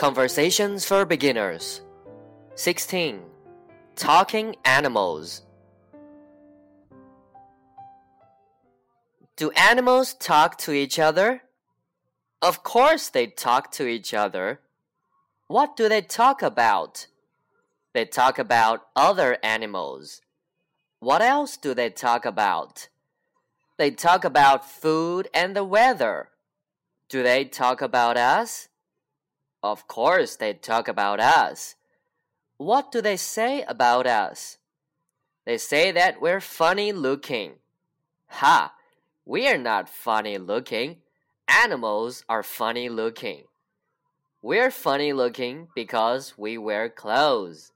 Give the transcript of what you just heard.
Conversations for Beginners 16. Talking Animals. Do animals talk to each other? Of course they talk to each other. What do they talk about? They talk about other animals. What else do they talk about? They talk about food and the weather. Do they talk about us? Of course they talk about us. What do they say about us? They say that we're funny looking. Ha! We are not funny looking. Animals are funny looking. We're funny looking because we wear clothes.